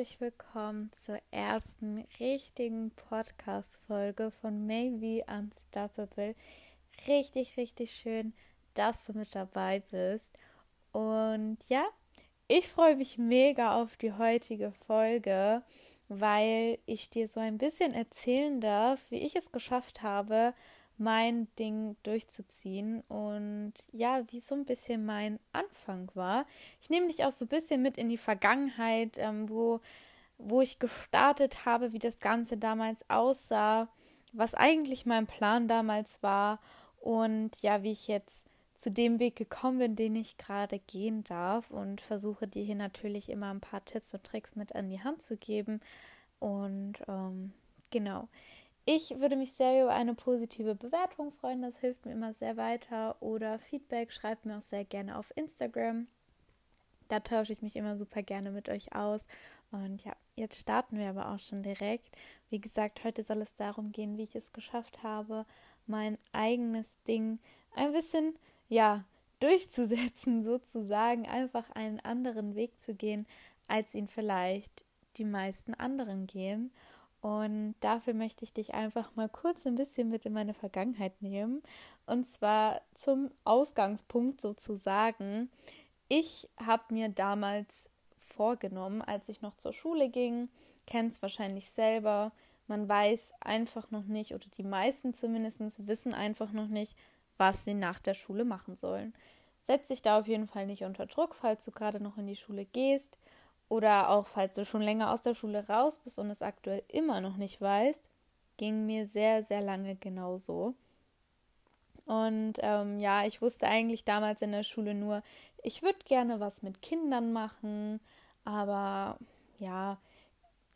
herzlich willkommen zur ersten richtigen Podcast-Folge von Maybe Unstoppable. Richtig, richtig schön, dass du mit dabei bist. Und ja, ich freue mich mega auf die heutige Folge, weil ich dir so ein bisschen erzählen darf, wie ich es geschafft habe, mein Ding durchzuziehen und ja, wie so ein bisschen mein Anfang war. Ich nehme dich auch so ein bisschen mit in die Vergangenheit, ähm, wo, wo ich gestartet habe, wie das Ganze damals aussah, was eigentlich mein Plan damals war und ja, wie ich jetzt zu dem Weg gekommen bin, den ich gerade gehen darf und versuche dir hier natürlich immer ein paar Tipps und Tricks mit an die Hand zu geben. Und ähm, genau. Ich würde mich sehr über eine positive Bewertung freuen, das hilft mir immer sehr weiter. Oder Feedback, schreibt mir auch sehr gerne auf Instagram. Da tausche ich mich immer super gerne mit euch aus. Und ja, jetzt starten wir aber auch schon direkt. Wie gesagt, heute soll es darum gehen, wie ich es geschafft habe, mein eigenes Ding ein bisschen, ja, durchzusetzen, sozusagen, einfach einen anderen Weg zu gehen, als ihn vielleicht die meisten anderen gehen. Und dafür möchte ich dich einfach mal kurz ein bisschen mit in meine Vergangenheit nehmen. Und zwar zum Ausgangspunkt sozusagen. Ich habe mir damals vorgenommen, als ich noch zur Schule ging, kennt es wahrscheinlich selber, man weiß einfach noch nicht, oder die meisten zumindest wissen einfach noch nicht, was sie nach der Schule machen sollen. Setz dich da auf jeden Fall nicht unter Druck, falls du gerade noch in die Schule gehst oder auch falls du schon länger aus der Schule raus bist und es aktuell immer noch nicht weißt, ging mir sehr, sehr lange genauso. Und ähm, ja, ich wusste eigentlich damals in der Schule nur, ich würde gerne was mit Kindern machen, aber ja,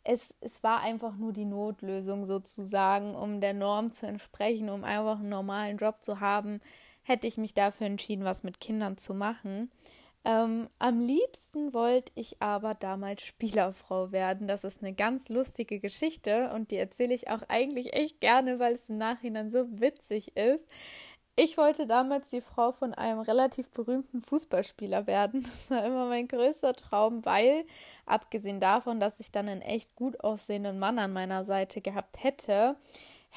es, es war einfach nur die Notlösung sozusagen, um der Norm zu entsprechen, um einfach einen normalen Job zu haben, hätte ich mich dafür entschieden, was mit Kindern zu machen. Ähm, am liebsten wollte ich aber damals Spielerfrau werden. Das ist eine ganz lustige Geschichte und die erzähle ich auch eigentlich echt gerne, weil es im Nachhinein so witzig ist. Ich wollte damals die Frau von einem relativ berühmten Fußballspieler werden. Das war immer mein größter Traum, weil, abgesehen davon, dass ich dann einen echt gut aussehenden Mann an meiner Seite gehabt hätte,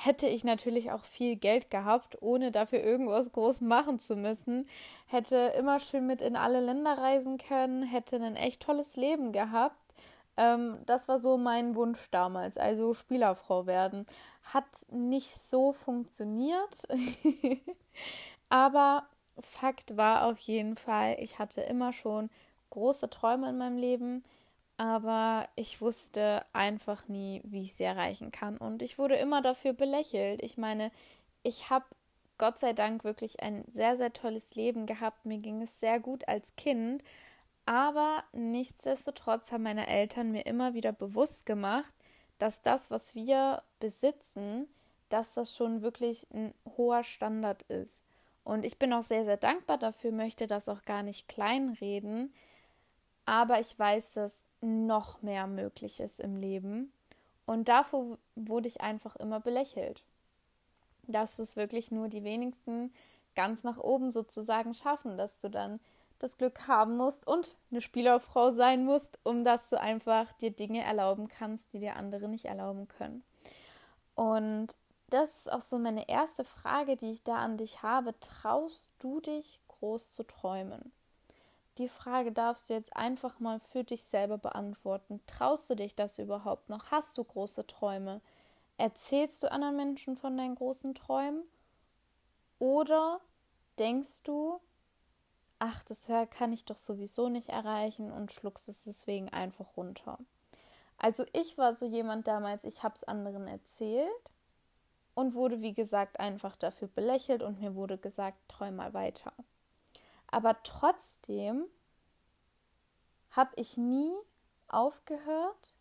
hätte ich natürlich auch viel Geld gehabt, ohne dafür irgendwas groß machen zu müssen. Hätte immer schön mit in alle Länder reisen können, hätte ein echt tolles Leben gehabt. Ähm, das war so mein Wunsch damals, also Spielerfrau werden. Hat nicht so funktioniert, aber Fakt war auf jeden Fall, ich hatte immer schon große Träume in meinem Leben aber ich wusste einfach nie, wie ich sie erreichen kann. Und ich wurde immer dafür belächelt. Ich meine, ich habe Gott sei Dank wirklich ein sehr, sehr tolles Leben gehabt. Mir ging es sehr gut als Kind. Aber nichtsdestotrotz haben meine Eltern mir immer wieder bewusst gemacht, dass das, was wir besitzen, dass das schon wirklich ein hoher Standard ist. Und ich bin auch sehr, sehr dankbar dafür, möchte das auch gar nicht kleinreden. Aber ich weiß, dass noch mehr möglich ist im Leben. Und davor wurde ich einfach immer belächelt. Dass es wirklich nur die wenigsten ganz nach oben sozusagen schaffen, dass du dann das Glück haben musst und eine Spielerfrau sein musst, um dass du einfach dir Dinge erlauben kannst, die dir andere nicht erlauben können. Und das ist auch so meine erste Frage, die ich da an dich habe. Traust du dich groß zu träumen? Die Frage darfst du jetzt einfach mal für dich selber beantworten. Traust du dich das überhaupt noch? Hast du große Träume? Erzählst du anderen Menschen von deinen großen Träumen? Oder denkst du, ach, das kann ich doch sowieso nicht erreichen und schluckst es deswegen einfach runter? Also ich war so jemand damals, ich habe es anderen erzählt und wurde, wie gesagt, einfach dafür belächelt und mir wurde gesagt, träum mal weiter. Aber trotzdem habe ich nie aufgehört,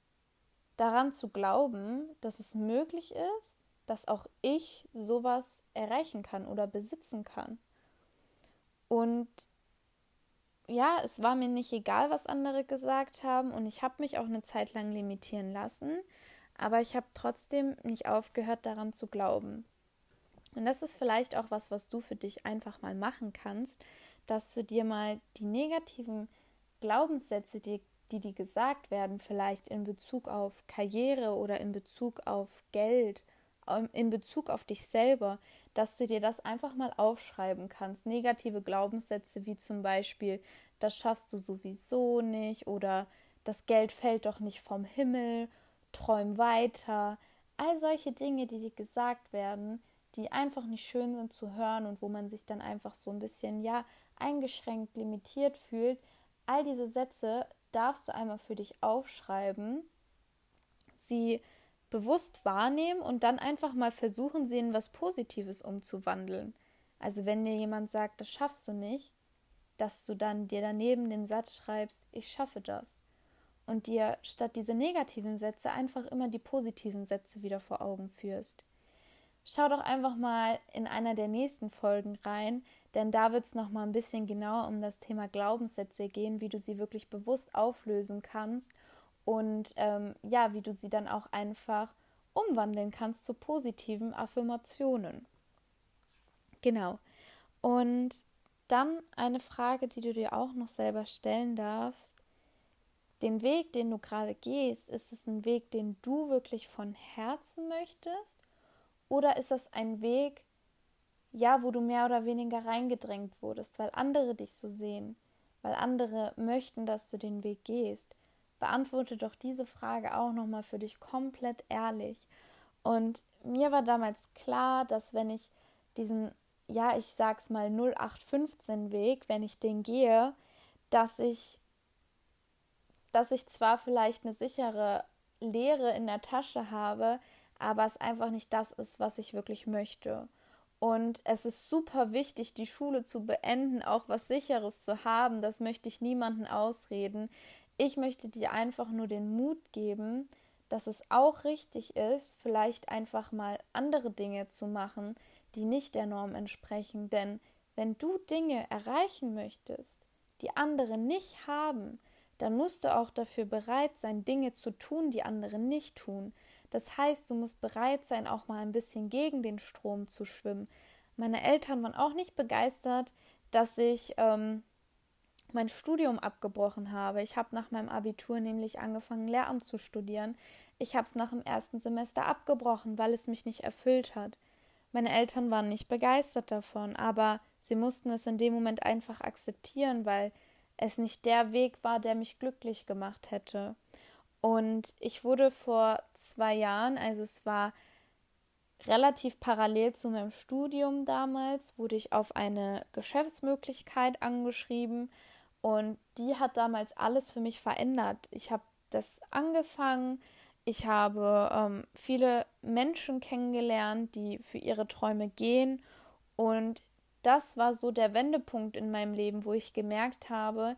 daran zu glauben, dass es möglich ist, dass auch ich sowas erreichen kann oder besitzen kann. Und ja, es war mir nicht egal, was andere gesagt haben und ich habe mich auch eine Zeit lang limitieren lassen, aber ich habe trotzdem nicht aufgehört, daran zu glauben. Und das ist vielleicht auch was, was du für dich einfach mal machen kannst, dass du dir mal die negativen Glaubenssätze, die die dir gesagt werden, vielleicht in Bezug auf Karriere oder in Bezug auf Geld, ähm, in Bezug auf dich selber, dass du dir das einfach mal aufschreiben kannst. Negative Glaubenssätze wie zum Beispiel, das schaffst du sowieso nicht oder das Geld fällt doch nicht vom Himmel, träum weiter. All solche Dinge, die dir gesagt werden, die einfach nicht schön sind zu hören und wo man sich dann einfach so ein bisschen, ja, eingeschränkt, limitiert fühlt. All diese Sätze darfst du einmal für dich aufschreiben, sie bewusst wahrnehmen und dann einfach mal versuchen, sie in was Positives umzuwandeln. Also wenn dir jemand sagt, das schaffst du nicht, dass du dann dir daneben den Satz schreibst, ich schaffe das. Und dir statt diese negativen Sätze einfach immer die positiven Sätze wieder vor Augen führst. Schau doch einfach mal in einer der nächsten Folgen rein, denn da wird es nochmal ein bisschen genauer um das Thema Glaubenssätze gehen, wie du sie wirklich bewusst auflösen kannst und ähm, ja, wie du sie dann auch einfach umwandeln kannst zu positiven Affirmationen. Genau. Und dann eine Frage, die du dir auch noch selber stellen darfst. Den Weg, den du gerade gehst, ist es ein Weg, den du wirklich von Herzen möchtest? Oder ist das ein Weg, ja, wo du mehr oder weniger reingedrängt wurdest, weil andere dich so sehen, weil andere möchten, dass du den Weg gehst? Beantworte doch diese Frage auch nochmal für dich komplett ehrlich. Und mir war damals klar, dass wenn ich diesen ja, ich sag's mal 0815 Weg, wenn ich den gehe, dass ich dass ich zwar vielleicht eine sichere Lehre in der Tasche habe, aber es einfach nicht das ist, was ich wirklich möchte. Und es ist super wichtig, die Schule zu beenden, auch was Sicheres zu haben. Das möchte ich niemanden ausreden. Ich möchte dir einfach nur den Mut geben, dass es auch richtig ist, vielleicht einfach mal andere Dinge zu machen, die nicht der Norm entsprechen. Denn wenn du Dinge erreichen möchtest, die andere nicht haben, dann musst du auch dafür bereit sein, Dinge zu tun, die andere nicht tun. Das heißt, du musst bereit sein, auch mal ein bisschen gegen den Strom zu schwimmen. Meine Eltern waren auch nicht begeistert, dass ich ähm, mein Studium abgebrochen habe. Ich habe nach meinem Abitur nämlich angefangen, Lehramt zu studieren. Ich habe es nach dem ersten Semester abgebrochen, weil es mich nicht erfüllt hat. Meine Eltern waren nicht begeistert davon, aber sie mussten es in dem Moment einfach akzeptieren, weil es nicht der Weg war, der mich glücklich gemacht hätte. Und ich wurde vor zwei Jahren, also es war relativ parallel zu meinem Studium damals, wurde ich auf eine Geschäftsmöglichkeit angeschrieben und die hat damals alles für mich verändert. Ich habe das angefangen, ich habe ähm, viele Menschen kennengelernt, die für ihre Träume gehen. Und das war so der Wendepunkt in meinem Leben, wo ich gemerkt habe,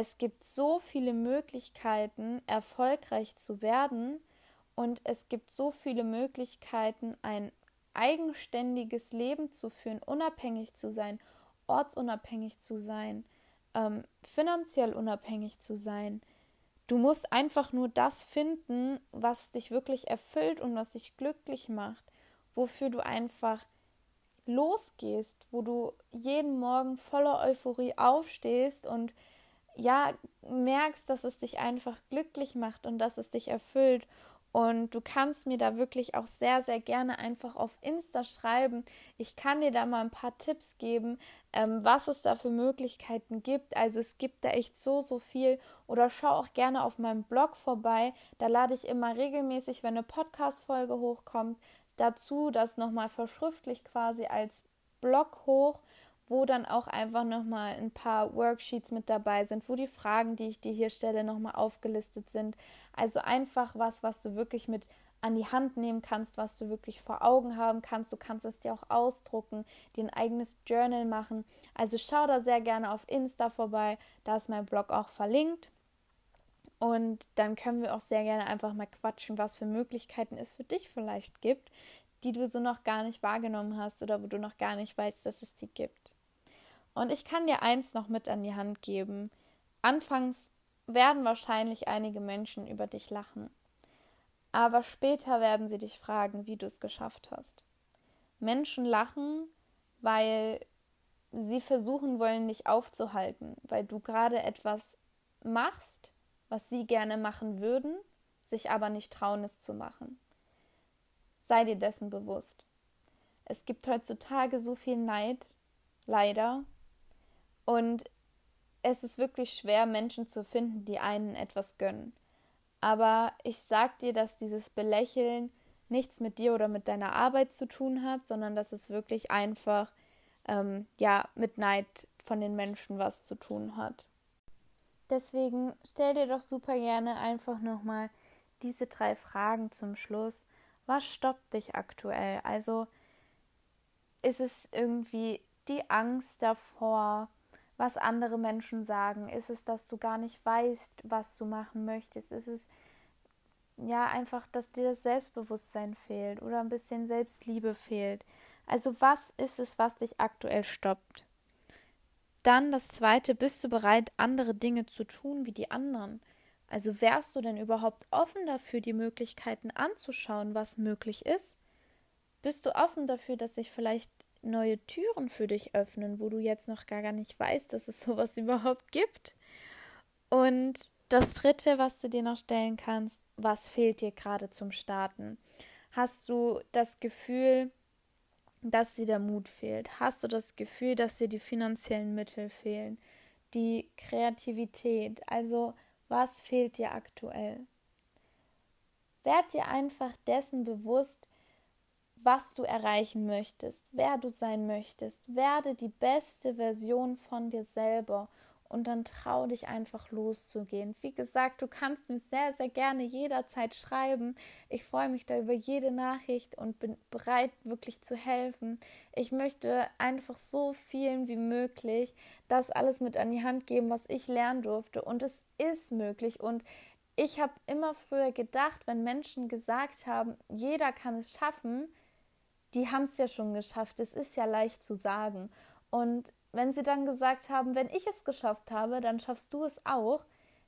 es gibt so viele Möglichkeiten, erfolgreich zu werden. Und es gibt so viele Möglichkeiten, ein eigenständiges Leben zu führen, unabhängig zu sein, ortsunabhängig zu sein, ähm, finanziell unabhängig zu sein. Du musst einfach nur das finden, was dich wirklich erfüllt und was dich glücklich macht, wofür du einfach losgehst, wo du jeden Morgen voller Euphorie aufstehst und ja, merkst, dass es dich einfach glücklich macht und dass es dich erfüllt und du kannst mir da wirklich auch sehr, sehr gerne einfach auf Insta schreiben. Ich kann dir da mal ein paar Tipps geben, ähm, was es da für Möglichkeiten gibt. Also es gibt da echt so, so viel. Oder schau auch gerne auf meinem Blog vorbei. Da lade ich immer regelmäßig, wenn eine Podcast-Folge hochkommt, dazu das nochmal verschriftlich quasi als Blog hoch wo dann auch einfach nochmal ein paar Worksheets mit dabei sind, wo die Fragen, die ich dir hier stelle, nochmal aufgelistet sind. Also einfach was, was du wirklich mit an die Hand nehmen kannst, was du wirklich vor Augen haben kannst. Du kannst es dir auch ausdrucken, dir ein eigenes Journal machen. Also schau da sehr gerne auf Insta vorbei, da ist mein Blog auch verlinkt. Und dann können wir auch sehr gerne einfach mal quatschen, was für Möglichkeiten es für dich vielleicht gibt, die du so noch gar nicht wahrgenommen hast oder wo du noch gar nicht weißt, dass es die gibt. Und ich kann dir eins noch mit an die Hand geben. Anfangs werden wahrscheinlich einige Menschen über dich lachen. Aber später werden sie dich fragen, wie du es geschafft hast. Menschen lachen, weil sie versuchen wollen, dich aufzuhalten, weil du gerade etwas machst, was sie gerne machen würden, sich aber nicht trauen, es zu machen. Sei dir dessen bewusst. Es gibt heutzutage so viel Neid, leider. Und es ist wirklich schwer, Menschen zu finden, die einen etwas gönnen. Aber ich sag dir, dass dieses Belächeln nichts mit dir oder mit deiner Arbeit zu tun hat, sondern dass es wirklich einfach ähm, ja mit Neid von den Menschen was zu tun hat. Deswegen stell dir doch super gerne einfach nochmal diese drei Fragen zum Schluss. Was stoppt dich aktuell? Also ist es irgendwie die Angst davor, was andere Menschen sagen? Ist es, dass du gar nicht weißt, was du machen möchtest? Ist es ja einfach, dass dir das Selbstbewusstsein fehlt oder ein bisschen Selbstliebe fehlt? Also was ist es, was dich aktuell stoppt? Dann das zweite, bist du bereit, andere Dinge zu tun wie die anderen? Also wärst du denn überhaupt offen dafür, die Möglichkeiten anzuschauen, was möglich ist? Bist du offen dafür, dass sich vielleicht neue Türen für dich öffnen, wo du jetzt noch gar, gar nicht weißt, dass es sowas überhaupt gibt? Und das dritte, was du dir noch stellen kannst, was fehlt dir gerade zum Starten? Hast du das Gefühl, dass dir der Mut fehlt? Hast du das Gefühl, dass dir die finanziellen Mittel fehlen? Die Kreativität? Also, was fehlt dir aktuell? Werd dir einfach dessen bewusst, was du erreichen möchtest, wer du sein möchtest. Werde die beste Version von dir selber und dann trau dich einfach loszugehen. Wie gesagt, du kannst mir sehr, sehr gerne jederzeit schreiben. Ich freue mich da über jede Nachricht und bin bereit, wirklich zu helfen. Ich möchte einfach so vielen wie möglich das alles mit an die Hand geben, was ich lernen durfte. Und es ist möglich. Und ich habe immer früher gedacht, wenn Menschen gesagt haben, jeder kann es schaffen, die haben es ja schon geschafft. Es ist ja leicht zu sagen. Und wenn sie dann gesagt haben, wenn ich es geschafft habe, dann schaffst du es auch,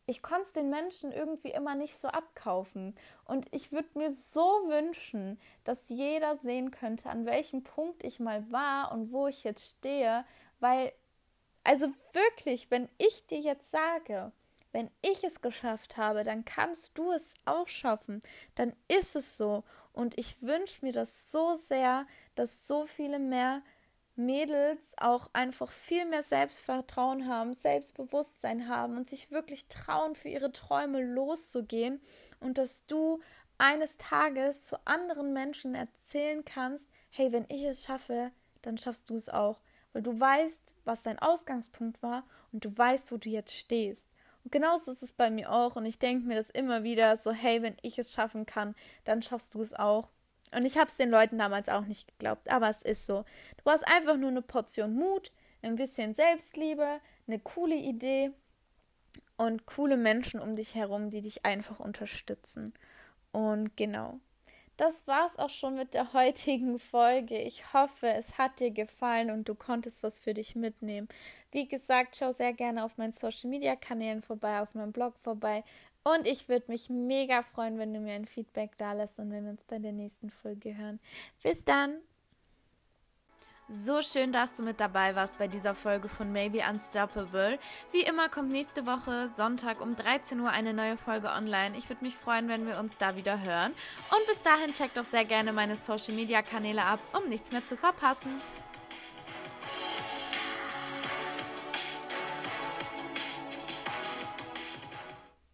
ich konnte es den Menschen irgendwie immer nicht so abkaufen. Und ich würde mir so wünschen, dass jeder sehen könnte, an welchem Punkt ich mal war und wo ich jetzt stehe, weil, also wirklich, wenn ich dir jetzt sage, wenn ich es geschafft habe, dann kannst du es auch schaffen. Dann ist es so. Und ich wünsche mir das so sehr, dass so viele mehr Mädels auch einfach viel mehr Selbstvertrauen haben, Selbstbewusstsein haben und sich wirklich trauen, für ihre Träume loszugehen und dass du eines Tages zu anderen Menschen erzählen kannst, hey, wenn ich es schaffe, dann schaffst du es auch, weil du weißt, was dein Ausgangspunkt war und du weißt, wo du jetzt stehst. Und genauso ist es bei mir auch und ich denke mir das immer wieder so, hey, wenn ich es schaffen kann, dann schaffst du es auch. Und ich habe es den Leuten damals auch nicht geglaubt, aber es ist so. Du brauchst einfach nur eine Portion Mut, ein bisschen Selbstliebe, eine coole Idee und coole Menschen um dich herum, die dich einfach unterstützen. Und genau. Das war's auch schon mit der heutigen Folge. Ich hoffe, es hat dir gefallen und du konntest was für dich mitnehmen. Wie gesagt, schau sehr gerne auf meinen Social Media Kanälen vorbei, auf meinem Blog vorbei und ich würde mich mega freuen, wenn du mir ein Feedback da lässt und wenn wir uns bei der nächsten Folge hören. Bis dann! So schön, dass du mit dabei warst bei dieser Folge von Maybe Unstoppable. Wie immer kommt nächste Woche Sonntag um 13 Uhr eine neue Folge online. Ich würde mich freuen, wenn wir uns da wieder hören. Und bis dahin check doch sehr gerne meine Social Media Kanäle ab, um nichts mehr zu verpassen.